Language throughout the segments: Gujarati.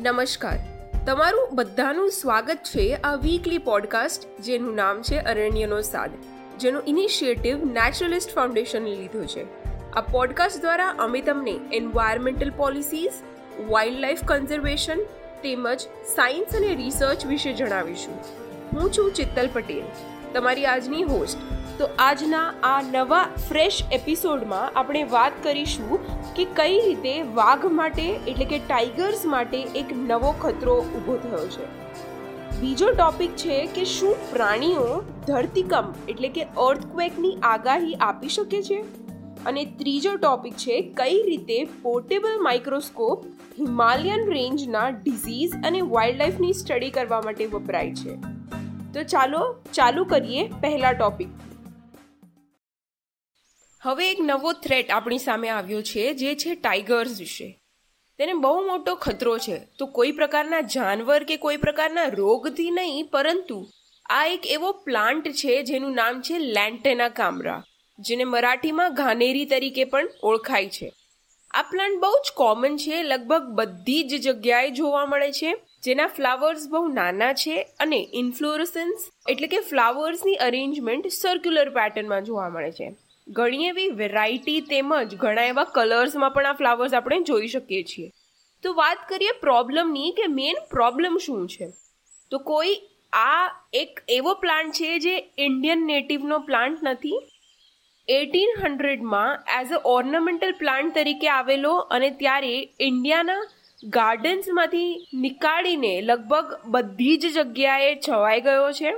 નમસ્કાર. તમારું બધાનું સ્વાગત છે આ વીકલી પોડકાસ્ટ જેનું નામ છે અરણ્યનો સાદ, જેનો ઇનિશિયેટિવ નેચરલિસ્ટ ફાઉન્ડેશને લીધો છે. આ પોડકાસ્ટ દ્વારા અમે તમને environmental policies wildlife conservation તેમજ સાયન્સ અને રિસર્ચ વિશે જણાવીશું. હું છું ચિત્તલ પટેલ, તમારી આજની હોસ્ટ તો આજના આ નવા ફ્રેશ એપિસોડમાં આપણે વાત કરીશું કે કઈ રીતે વાઘ માટે, એટલે કે ટાઈગર્સ માટે એક નવો ખતરો ઊભો થયો છે. બીજો ટોપિક છે કે શું પ્રાણીઓ ધરતીકંપ, એટલે કે અર્થક્વેકની આગાહી આપી શકે છે? અને ત્રીજો ટોપિક છે કઈ રીતે પોર્ટેબલ માઇક્રોસ્કોપ હિમાલયન રેન્જના ડિઝીઝ અને વાઇલ્ડ લાઈફની સ્ટડી કરવા માટે વપરાય છે. તો ચાલો, ચાલુ કરીએ પહેલા ટોપિક હવે એક નવો થ્રેટ આપણી સામે આવ્યો છે, જે છે ટાઈગર્સ વિશે. તેને બહુ મોટો ખતરો છે. તો કોઈ પ્રકારના જાનવર કે કોઈ પ્રકારના રોગથી નહીં, પરંતુ આ એક એવો પ્લાન્ટ છે જેનું નામ છે લેન્ટેના કામરા જેને મરાઠીમાં ઘાનેરી તરીકે પણ ઓળખાય છે. આ પ્લાન્ટ બહુ જ કોમન છે, લગભગ બધી જ જગ્યાએ જોવા મળે છે. જેના ફ્લાવર્સ બહુ નાના છે અને ઇન્ફ્લોરસન્સ એટલે કે ફ્લાવર્સની અરેન્જમેન્ટ સર્ક્યુલર પેટર્નમાં જોવા મળે છે. ઘણી એવી વેરાયટી તેમજ ઘણા એવા કલર્સમાં પણ આ ફ્લાવર્સ આપણે જોઈ શકીએ છીએ. તો વાત કરીએ પ્રોબ્લેમની કે મેઇન પ્રોબ્લેમ શું છે? તો કોઈ આ એક એવો પ્લાન્ટ છે જે ઇન્ડિયન નેટિવનો પ્લાન્ટ નથી. એટીન હંડ્રેડમાં એઝ અ ઓર્નામેન્ટલ પ્લાન્ટ તરીકે આવેલો અને ત્યારે ઇન્ડિયાના ગાર્ડન્સમાંથી નીકાળીને લગભગ બધી જ જગ્યાએ છવાઈ ગયો છે.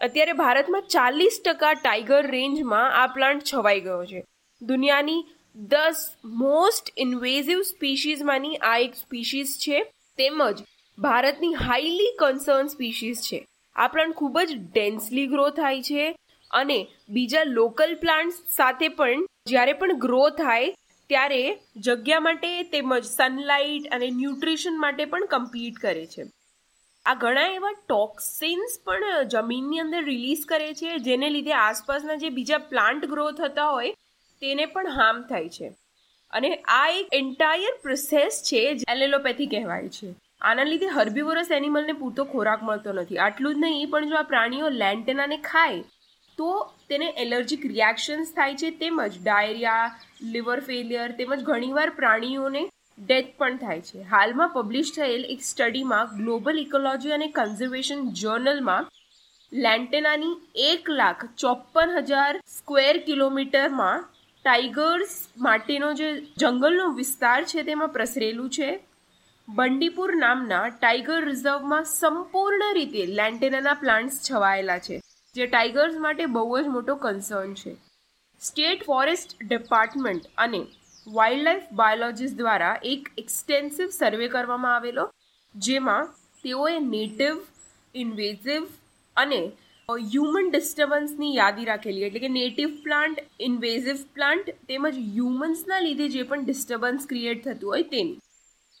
અત્યારે ભારતમાં ચાલીસ ટકા ટાઈગર રેન્જમાં આ પ્લાન્ટ છવાઈ ગયો છે. દુનિયાની દસ મોસ્ટ ઇન્વેઝિવ સ્પીશીઝમાંની આ એક સ્પીશીઝ છે. તેમજ ભારતની હાઈલી કન્સર્ન સ્પીશીઝ છે. આ પ્લાન્ટ ખૂબ જ ડેન્સલી ગ્રો થાય છે અને બીજા લોકલ પ્લાન્ટ્સ સાથે પણ જ્યારે પણ ગ્રો થાય ત્યારે જગ્યા માટે તેમજ સનલાઇટ અને ન્યુટ્રિશન માટે પણ કમ્પીટ કરે છે. આ ઘણા એવા ટોક્સિન્સ પણ જમીનની અંદર રિલીઝ કરે છે, જેને લીધે આસપાસના જે બીજા પ્લાન્ટ ગ્રો થતા હોય, તેને પણ હાર્મ થાય છે. અને આ એક એન્ટાયર પ્રોસેસ છે એલેલોપેથી કહેવાય છે. આના લીધે હર્બીવોરસ એનિમલને પૂરતો ખોરાક મળતો નથી. આટલું જ નહીં પણ જો આ પ્રાણીઓ લેન્ટેનાને ખાય, તો તેને એલર્જીક રિએક્શન્સ થાય છે, તેમજ ડાયરિયા, લિવર ફેલિયર, તેમજ ઘણીવાર પ્રાણીઓને ડેથ પણ થાય છે. હાલમાં પબ્લિશ થયેલ એક સ્ટડીમાં ગ્લોબલ ઇકોલોજી અને કન્ઝર્વેશન જર્નલમાં લેન્ટેનાની એક લાખ ચોપન હજાર સ્ક્વેર કિલોમીટરમાં ટાઈગર્સ માટેનો જે જંગલનો વિસ્તાર છે તેમાં પ્રસરેલું છે. બંડીપુર નામના ટાઈગર રિઝર્વમાં સંપૂર્ણ રીતે લેન્ટેનાના પ્લાન્ટ્સ છવાયેલા છે, જે ટાઈગર્સ માટે બહુ જ મોટો કન્સર્ન છે. સ્ટેટ ફોરેસ્ટ ડિપાર્ટમેન્ટ અને વાઇલ્ડ લાઈફ બાયોલોજીસ્ટ દ્વારા એક એક્સટેન્સિવ સર્વે કરવામાં આવેલો, જેમાં તેઓએ નેટિવ ઇન્વેઝિવ અને હ્યુમન ડિસ્ટર્બન્સની યાદી રાખેલી. એટલે કે નેટિવ પ્લાન્ટ ઇન્વેઝિવ પ્લાન્ટ તેમજ હ્યુમન્સના લીધે જે પણ ડિસ્ટર્બન્સ ક્રિએટ થતું હોય તેની.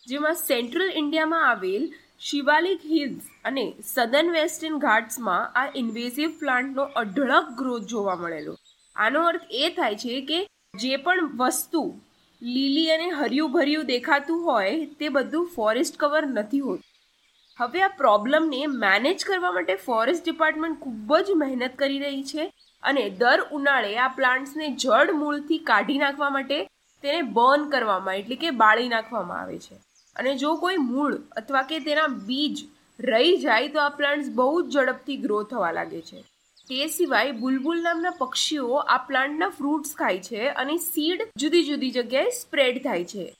જેમાં સેન્ટ્રલ ઇન્ડિયામાં આવેલ શિવાલિક હિલ્સ અને સદન વેસ્ટર્ન ઘાટ્સમાં આ ઇન્વેઝિવ પ્લાન્ટનો અઢળક ગ્રોથ જોવા મળેલો. આનો અર્થ એ થાય છે કે જે પણ વસ્તુ લીલી અને હર્યું ભર્યું દેખાતું હોય, તે બધું ફોરેસ્ટ કવર નથી હોતું. હવે આ પ્રોબ્લેમને મેનેજ કરવા માટે ફોરેસ્ટ ડિપાર્ટમેન્ટ ખૂબ જ મહેનત કરી રહી છે અને દર ઉનાળે આ પ્લાન્ટ્સને જડ મૂળથી કાઢી નાખવા માટે તેને બર્ન કરવામાં, એટલે કે બાળી નાખવામાં આવે છે. અને જો કોઈ મૂળ અથવા કે તેના બીજ રહી જાય, તો આ પ્લાન્ટ્સ બહુ જ ઝડપથી ગ્રો થવા લાગે છે. તે સિવાય બુલબુલ નામના પક્ષીઓ આ પ્લાન્ટના ફ્રૂટ્સ ખાય છે અને સીડ જુદી જુદી જગ્યાએ સ્પ્રેડ થાય છે.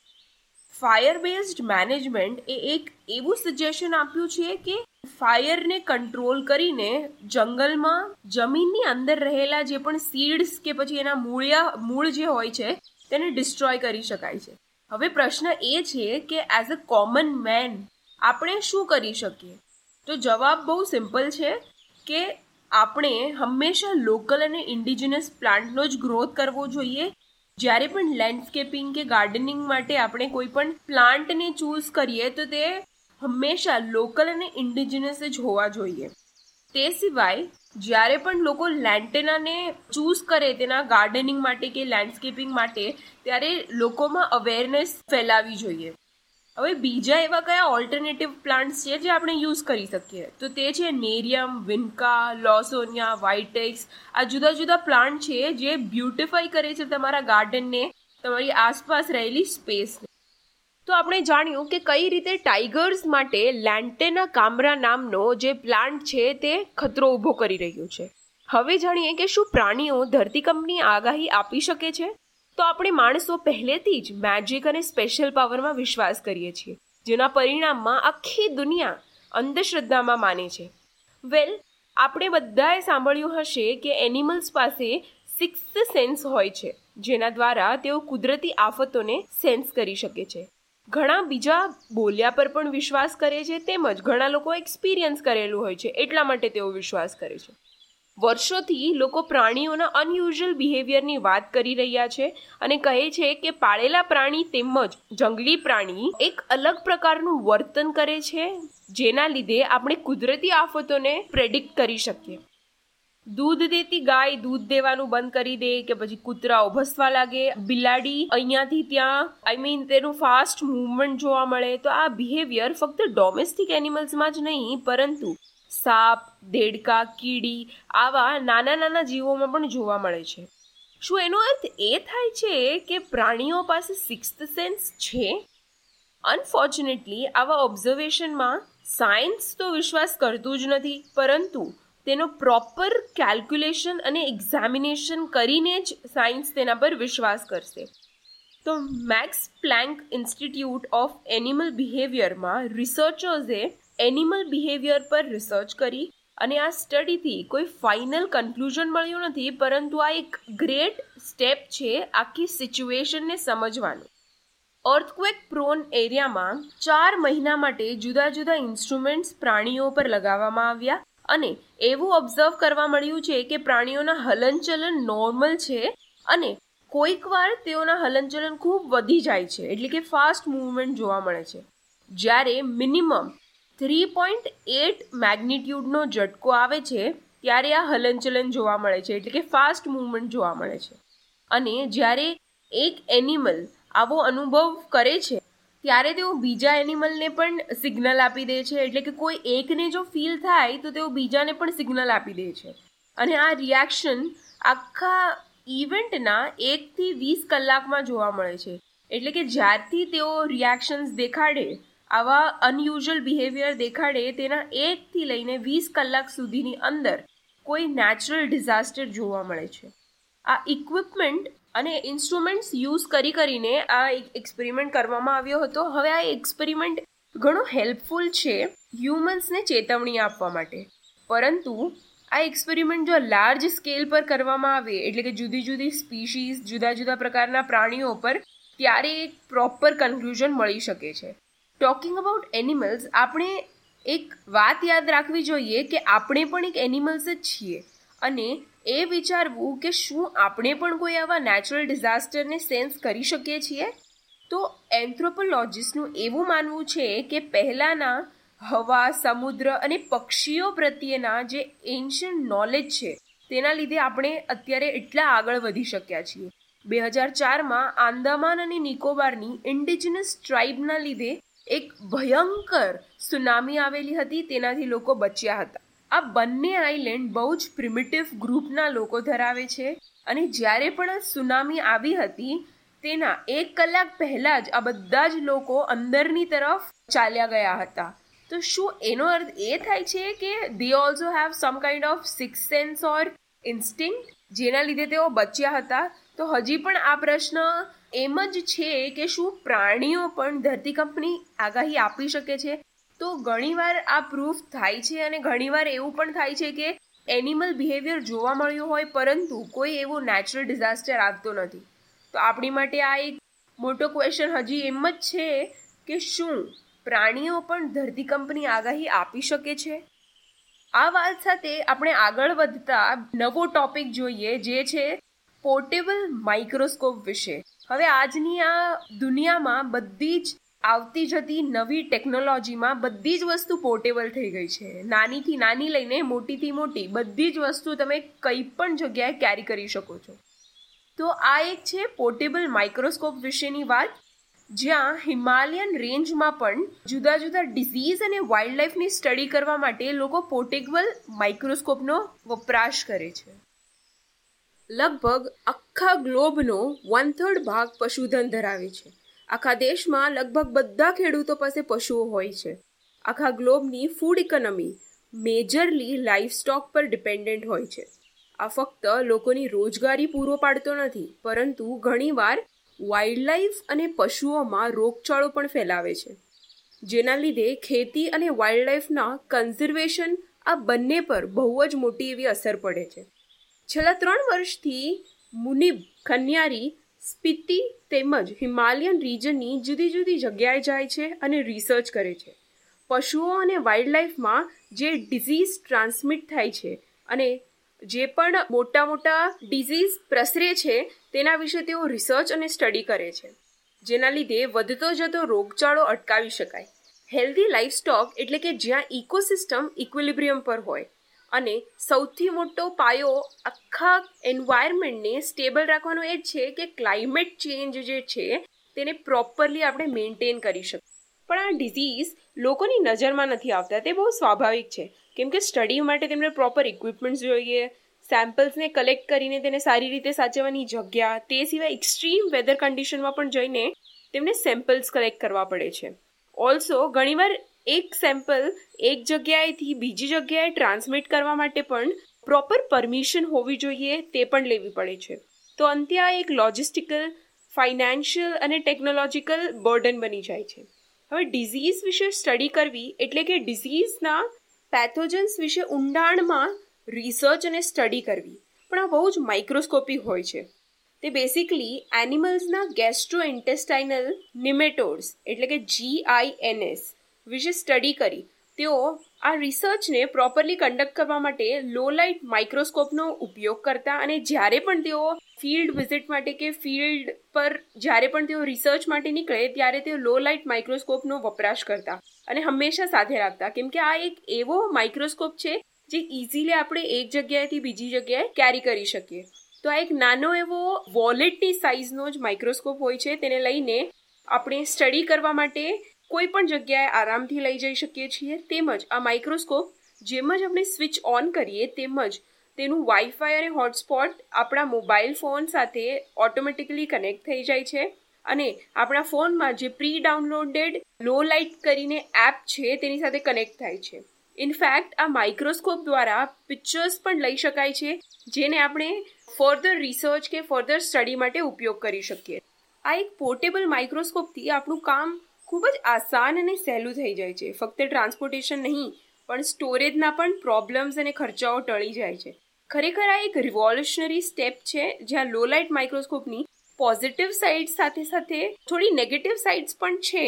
ફાયર બેઝડ મેનેજમેન્ટ એ એક એવું સજેશન આપ્યું છે કે ફાયરને કંટ્રોલ કરીને જંગલમાં જમીનની અંદર રહેલા જે પણ સીડ્સ કે પછી એના મૂળિયા, મૂળ જે હોય છે, તેને ડિસ્ટ્રોય કરી શકાય છે. હવે પ્રશ્ન એ છે કે એઝ અ કોમન મેન આપણે શું કરી શકીએ? તો જવાબ બહુ સિમ્પલ છે કે આપણે હંમેશા લોકલ અને ઇન્ડિજિનસ પ્લાન્ટનો જ ગ્રોથ કરવો જોઈએ. જ્યારે પણ લેન્ડસ્કેપિંગ કે ગાર્ડનિંગ માટે આપણે કોઈ પણ પ્લાન્ટને ચૂઝ કરીએ, તો તે હંમેશા લોકલ અને ઇન્ડિજિનસ જ હોવા જોઈએ. તે સિવાય, જ્યારે પણ લોકો લેન્ટેનાને ચૂઝ કરે તેના ગાર્ડનિંગ માટે કે લેન્ડસ્કેપિંગ માટે, ત્યારે લોકોમાં અવેરનેસ ફેલાવી જોઈએ. હવે બીજા એવા કયા ઓલ્ટરનેટિવ પ્લાન્ટ્સ છે જે આપણે યુઝ કરી શકીએ? તો તે છે નેરિયમ, વિન્કા, લોસોનિયા, વાઇટેક્સ. આ જુદા જુદા પ્લાન્ટ છે જે બ્યુટિફાઈ કરે છે તમારા ગાર્ડનને તમારી આસપાસ રહેલી સ્પેસને તો આપણે જાણ્યું કે કઈ રીતે ટાઈગર્સ માટે લેન્ટેના કામરા નામનો જે પ્લાન્ટ છે તે ખતરો ઊભો કરી રહ્યું છે. હવે જાણીએ કે શું પ્રાણીઓ ધરતીકંપની આગાહી આપી શકે છે? તો આપણે માણસો પહેલેથી જ મેજિક અને સ્પેશિયલ પાવરમાં વિશ્વાસ કરીએ છીએ, જેના પરિણામમાં આખી દુનિયા અંધશ્રદ્ધામાં માને છે. વેલ આપણે બધાએ સાંભળ્યું હશે કે એનિમલ્સ પાસે સિક્સ સેન્સ હોય છે, જેના દ્વારા તેઓ કુદરતી આફતોને સેન્સ કરી શકે છે. ઘણા બીજા બોલ્યા પર પણ વિશ્વાસ કરે છે, તેમજ ઘણા લોકો એક્સપિરિયન્સ કરેલું હોય છે, એટલા માટે તેઓ વિશ્વાસ કરે છે. વર્ષોથી લોકો પ્રાણીઓના અનયુઝ્યુઅલ બિહેવિયરની વાત કરી રહ્યા છે અને કહે છે કે પાળેલા પ્રાણી તેમજ જંગલી પ્રાણી એક અલગ પ્રકારનું વર્તન કરે છે, જેના લીધે આપણે કુદરતી આફતોને પ્રેડિક્ટ કરી શકીએ. દૂધ દેતી ગાય દૂધ દેવાનું બંધ કરી દે કે પછી કૂતરાઓ ભસવા લાગે, બિલાડી અહીંયાથી ત્યાં આઈ મીન તેનું ફાસ્ટ મુવમેન્ટ જોવા મળે, તો આ બિહેવિયર ફક્ત ડોમેસ્ટિક એનિમલ્સમાં જ નહીં, પરંતુ સાપ, દેડકા, કીડી આવા નાના નાના જીવોમાં પણ જોવા મળે છે. શું એનો અર્થ એ થાય છે કે પ્રાણીઓ પાસે સિક્સ્થ સેન્સ છે? અનફોર્ચ્યુનેટલી આવા ઓબ્ઝર્વેશનમાં સાયન્સ તો વિશ્વાસ કરતું જ નથી, પરંતુ તેનો પ્રોપર કેલ્ક્યુલેશન અને એક્ઝામિનેશન કરીને જ સાયન્સ તેના પર વિશ્વાસ કરશે. તો Max Planck Institute of animal બિહેવિયરમાં રિસર્ચર્સે એનિમલ બિહેવિયર પર રિસર્ચ કરી અને આ સ્ટડીથી કોઈ ફાઇનલ કન્ક્લુઝન મળ્યું નથી, પરંતુ આ એક ગ્રેટ સ્ટેપ છે આખી સિચ્યુએશનને સમજવાનું. અર્થક્વેક પ્રોન એરિયામાં ચાર મહિના માટે જુદા જુદા ઇન્સ્ટ્રુમેન્ટ્સ પ્રાણીઓ પર લગાવવામાં આવ્યા અને એવું ઓબ્ઝર્વ કરવા મળ્યું છે કે પ્રાણીઓના હલનચલન નોર્મલ છે અને કોઈક વાર તેઓના હલનચલન ખૂબ વધી જાય છે, એટલે કે ફાસ્ટ મૂવમેન્ટ જોવા મળે છે. જ્યારે મિનિમમ થ્રી પોઈન્ટ એટ મેગ્નિટ્યુડનો ઝટકો આવે છે, ત્યારે આ હલનચલન જોવા મળે છે, એટલે કે ફાસ્ટ મૂવમેન્ટ જોવા મળે છે. અને જ્યારે એક એનિમલ આવો અનુભવ કરે છે, ત્યારે તેઓ બીજા એનિમલને પણ સિગ્નલ આપી દે છે, એટલે કે કોઈ એકને જો ફીલ થાય, તો તેઓ બીજાને પણ સિગ્નલ આપી દે છે. અને આ રિએક્શન આખા ઇવેન્ટના એકથી વીસ કલાકમાં જોવા મળે છે. એટલે કે જ્યારથી તેઓ રિએક્શન્સ દેખાડે આવા અનયુઝ્યુઅલ બિહેવિયર દેખાડે તેના એકથી લઈને વીસ કલાક સુધીની અંદર કોઈ નેચરલ ડિઝાસ્ટર જોવા મળે છે. આ ઇક્વિપમેન્ટ અને ઇન્સ્ટ્રુમેન્ટ્સ યુઝ કરી કરીને આ એક્સપેરિમેન્ટ કરવામાં આવ્યો હતો. હવે આ એક્સપેરિમેન્ટ ઘણો હેલ્પફુલ છે હ્યુમન્સને ચેતવણી આપવા માટે. પરંતુ આ એક્સપેરિમેન્ટ જો લાર્જ સ્કેલ પર કરવામાં આવે, એટલે કે જુદી જુદી સ્પીશીઝ જુદા જુદા પ્રકારના પ્રાણીઓ પર, ત્યારે એક પ્રોપર કન્ક્લુઝન મળી શકે છે. ટોકિંગ અબાઉટ એનિમલ્સ આપણે એક વાત યાદ રાખવી જોઈએ કે આપણે પણ એક એનિમલ્સ જ છીએ. અને એ વિચારવું કે શું આપણે પણ કોઈ આવા નેચરલ ડિઝાસ્ટરને સેન્સ કરી શકીએ છીએ? તો એન્થ્રોપોલોજીસ્ટનું એવું માનવું છે કે પહેલાંના હવા, સમુદ્ર અને પક્ષીઓ પ્રત્યેના જે એન્શિયન્ટ નોલેજ છે, તેના લીધે આપણે અત્યારે એટલા આગળ વધી શક્યા છીએ. બે હજાર ચારમાં આંદામાન અને નિકોબારની ઇન્ડિજિનસ ટ્રાઇબના લીધે એક ભયંકર સુનામી આવેલી હતી, તેનાથી લોકો બચ્યા હતા. આ બંને આઇલેન્ડ બહુ જ પ્રિમિટિવ ગ્રુપના લોકો ધરાવે છે અને જ્યારે પણ સુનામી આવી હતી, તેના એક કલાક પહેલાં જ આ બધા જ લોકો અંદરની તરફ ચાલ્યા ગયા હતા. તો શું એનો અર્થ એ થાય છે કે they also have some kind of six sense or instinct જેના લીધે તેઓ બચ્યા હતા. તો હજી પણ આ પ્રશ્ન એમ જ છે કે શું પ્રાણીઓ પણ ધરતીકંપની આગાહી આપી શકે છે? તો ઘણીવાર આ પ્રૂફ થાય છે અને ઘણીવાર એવું પણ થાય છે કે એનિમલ બિહેવિયર જોવા મળ્યું હોય પરંતુ કોઈ એવો નેચરલ ડિઝાસ્ટર આવતો નથી. તો આપણી માટે આ એક મોટો ક્વેશ્ચન હજી એમ જ છે કે શું પ્રાણીઓ પણ ધરતીકંપની આગાહી આપી શકે છે? આ વાત સાથે આપણે આગળ વધતા નવો ટોપિક જોઈએ જે છે પોર્ટેબલ માઇક્રોસ્કોપ વિશે. હવે આજની આ દુનિયામાં બધી જ આવતી જતી નવી ટેકનોલોજીમાં બધી જ વસ્તુ પોર્ટેબલ થઈ ગઈ છે. નાનીથી નાની લઈને મોટીથી મોટી બધી જ વસ્તુ તમે કંઈ પણ જગ્યાએ કેરી કરી શકો છો. તો આ એક છે પોર્ટેબલ માઇક્રોસ્કોપ વિશેની વાત, જ્યાં હિમાલયન રેન્જમાં પણ જુદા જુદા ડિઝીઝ અને વાઇલ્ડ લાઈફની સ્ટડી કરવા માટે લોકો પોર્ટેબલ માઇક્રોસ્કોપનો વપરાશ કરે છે. લગભગ આખા ગ્લોબનો વન થર્ડ ભાગ પશુધન ધરાવે છે. આખા દેશમાં લગભગ બધા ખેડૂતો પાસે પશુઓ હોય છે. આખા ગ્લોબની food economy majorly livestock પર ડિપેન્ડન્ટ હોય છે. આ ફક્ત લોકોની રોજગારી પૂરો પાડતો નથી, પરંતુ ઘણીવાર વાઇલ્ડલાઇફ અને પશુઓમાં રોગચાળો પણ ફેલાવે છે. જેના લીધે ખેતી અને વાઇલ્ડલાઇફના કન્ઝર્વેશન આ બંને પર બહુ જ મોટી એવી અસર પડે છે. છેલ્લા ત્રણ વર્ષથી મુનિબ ખન્યારી સ્પીતિ તેમજ હિમાલયન રિજનની જુદી જુદી જગ્યાએ જાય છે અને રિસર્ચ કરે છે. પશુઓ અને વાઇલ્ડલાઇફમાં જે ડિઝીઝ ટ્રાન્સમિટ થાય છે અને જે પણ મોટા મોટા ડિઝીઝ પ્રસરે છે તેના વિશે તેઓ રિસર્ચ અને સ્ટડી કરે છે. જેના લીધે વધતો જતો રોગચાળો અટકાવી શકાય. હેલ્ધી લાઈફસ્ટોક એટલે કે જ્યાં ઇકોસિસ્ટમ ઇક્વિલિબ્રિયમ પર હોય. અને સૌથી મોટો પાયો આખા એન્વાયરમેન્ટને સ્ટેબલ રાખવાનો એ છે કે ક્લાઇમેટ ચેન્જ જે છે, તેને પ્રોપરલી આપણે મેન્ટેન કરી શકીએ. પણ આ ડિઝીઝ લોકોની નજરમાં નથી આવતા, તે બહુ સ્વાભાવિક છે. કેમ કે સ્ટડી માટે તેમને પ્રોપર ઇક્વિપમેન્ટ્સ જોઈએ સેમ્પલ્સને કલેક્ટ કરીને તેને સારી રીતે સાચવવાની જગ્યા, તે સિવાય એક્સ્ટ્રીમ વેધર કન્ડિશનમાં પણ જઈને તેમને સેમ્પલ્સ કલેક્ટ કરવા પડે છે. ઓલ્સો ઘણીવાર એક સેમ્પલ એક જગ્યાએથી બીજી જગ્યાએ ટ્રાન્સમિટ કરવા માટે પણ પ્રોપર પરમિશન હોવી જોઈએ તે પણ લેવી પડે છે. તો અંતે આ એક લોજિસ્ટિકલ ફાઇનાન્શિયલ અને ટેકનોલોજીકલ બર્ડન બની જાય છે. હવે ડિઝીઝ વિશે સ્ટડી કરવી એટલે કે ડિઝીઝના પેથોજન્સ વિશે ઊંડાણમાં રિસર્ચ અને સ્ટડી કરવી. પણ આ બહુ જ માઇક્રોસ્કોપી હોય છે. તે બેસિકલી એનિમલ્સના ગેસ્ટ્રો ઇન્ટેસ્ટાઇનલ નિમેટોડ્સ એટલે કે જીઆઈએનએસ વિશે સ્ટડી કરી. તેઓ આ રિસર્ચને પ્રોપરલી કન્ડક્ટ કરવા માટે લો લાઇટ માઇક્રોસ્કોપનો ઉપયોગ કરતા અને જ્યારે પણ તેઓ ફિલ્ડ વિઝિટ માટે કે ફિલ્ડ પર જ્યારે પણ તેઓ રિસર્ચ માટે નીકળે, ત્યારે તેઓ લો લાઇટ માઇક્રોસ્કોપનો વપરાશ કરતા અને હંમેશા સાથે રાખતા. કેમ કે આ એક એવો માઇક્રોસ્કોપ છે જે ઇઝીલી આપણે એક જગ્યાએથી બીજી જગ્યાએ કેરી કરી શકીએ. તો આ એક નાનો એવો વોલેટની સાઇઝનો જ માઇક્રોસ્કોપ હોય છે. તેને લઈને આપણે સ્ટડી કરવા માટે કોઈ પણ જગ્યાએ આરામથી લઈ જઈ શકીએ છીએ, તેમજ આ માઇક્રોસ્કોપ જેમ જ આપણે સ્વિચ ઓન કરીએ તેમજ તેનું વાઈફાઈ અને હોટસ્પોટ આપણા મોબાઈલ ફોન સાથે ઓટોમેટિકલી કનેક્ટ થઈ જાય છે. અને આપણા ફોનમાં જે પ્રી ડાઉનલોડેડ લો લાઇટ કરીને એપ છે, તેની સાથે કનેક્ટ થાય છે. ઇનફેક્ટ આ માઇક્રોસ્કોપ દ્વારા પિક્ચર્સ પણ લઈ શકાય છે, જેને આપણે ફર્ધર રિસર્ચ કે ફર્ધર સ્ટડી માટે ઉપયોગ કરી શકીએ. આ એક પોર્ટેબલ માઇક્રોસ્કોપથી આપણું કામ ખૂબ જ આસાન અને સહેલું થઈ જાય છે. ફક્ત ટ્રાન્સપોર્ટેશન નહીં, પણ સ્ટોરેજના પણ પ્રોબ્લેમ્સ અને ખર્ચાઓ ટળી જાય છે. ખરેખર આ એક રિવોલ્યુશનરી સ્ટેપ છે, જ્યાં લો લાઇટ માઇક્રોસ્કોપની પોઝિટિવ સાઇડ સાથે સાથે થોડી નેગેટિવ સાઇડ્સ પણ છે,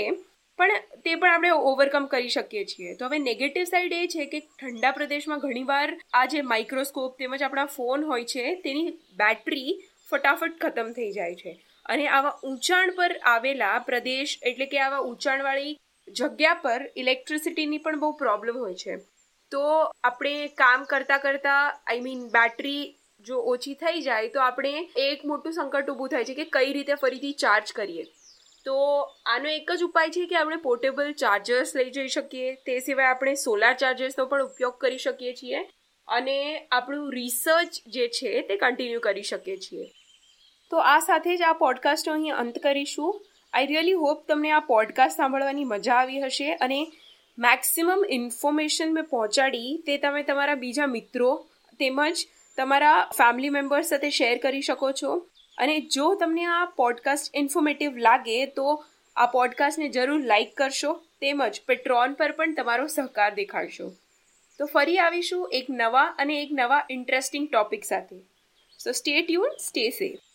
પણ તે પણ આપણે ઓવરકમ કરી શકીએ છીએ. તો હવે નેગેટિવ સાઈડ એ છે કે ઠંડા પ્રદેશમાં ઘણીવાર આ જે માઇક્રોસ્કોપ તેમજ આપણા ફોન હોય છે, તેની બેટરી ફટાફટ ખતમ થઈ જાય છે. અને આવા ઊંચાણ પર આવેલા પ્રદેશ એટલે કે આવા ઊંચાણવાળી જગ્યા પર ઇલેક્ટ્રિસિટીની પણ બહુ પ્રોબ્લેમ હોય છે. તો આપણે કામ કરતાં કરતાં આઈ મીન બેટરી જો ઓછી થઈ જાય તો આપણે એક મોટું સંકટ ઊભું થાય છે કે કઈ રીતે ફરીથી ચાર્જ કરીએ. તો આનો એક જ ઉપાય છે કે આપણે પોર્ટેબલ ચાર્જર્સ લઈ જઈ શકીએ. તે સિવાય આપણે સોલાર ચાર્જર્સનો પણ ઉપયોગ કરી શકીએ છીએ અને આપણું રિસર્ચ જે છે તે કન્ટિન્યુ કરી શકીએ છીએ. તો આ સાથે જ આ પોડકાસ્ટનો અહીં અંત કરીશું. આઈ રિયલી હોપ તમને આ પોડકાસ્ટ સાંભળવાની મજા આવી હશે અને મેક્સિમમ ઇન્ફોર્મેશન મેં પહોંચાડી તે તમે તમારા બીજા મિત્રો તેમજ તમારા ફેમિલી મેમ્બર્સ સાથે શેર કરી શકો છો. અને જો તમને આ પોડકાસ્ટ ઇન્ફોર્મેટિવ લાગે તો આ પોડકાસ્ટને જરૂર લાઇક કરશો તેમજ પેટ્રોન પર પણ તમારો સહકાર દેખાડશો. તો ફરી આવીશું એક નવા અને એક નવા ઇન્ટરેસ્ટિંગ ટોપિક સાથે. So stay tune stay safe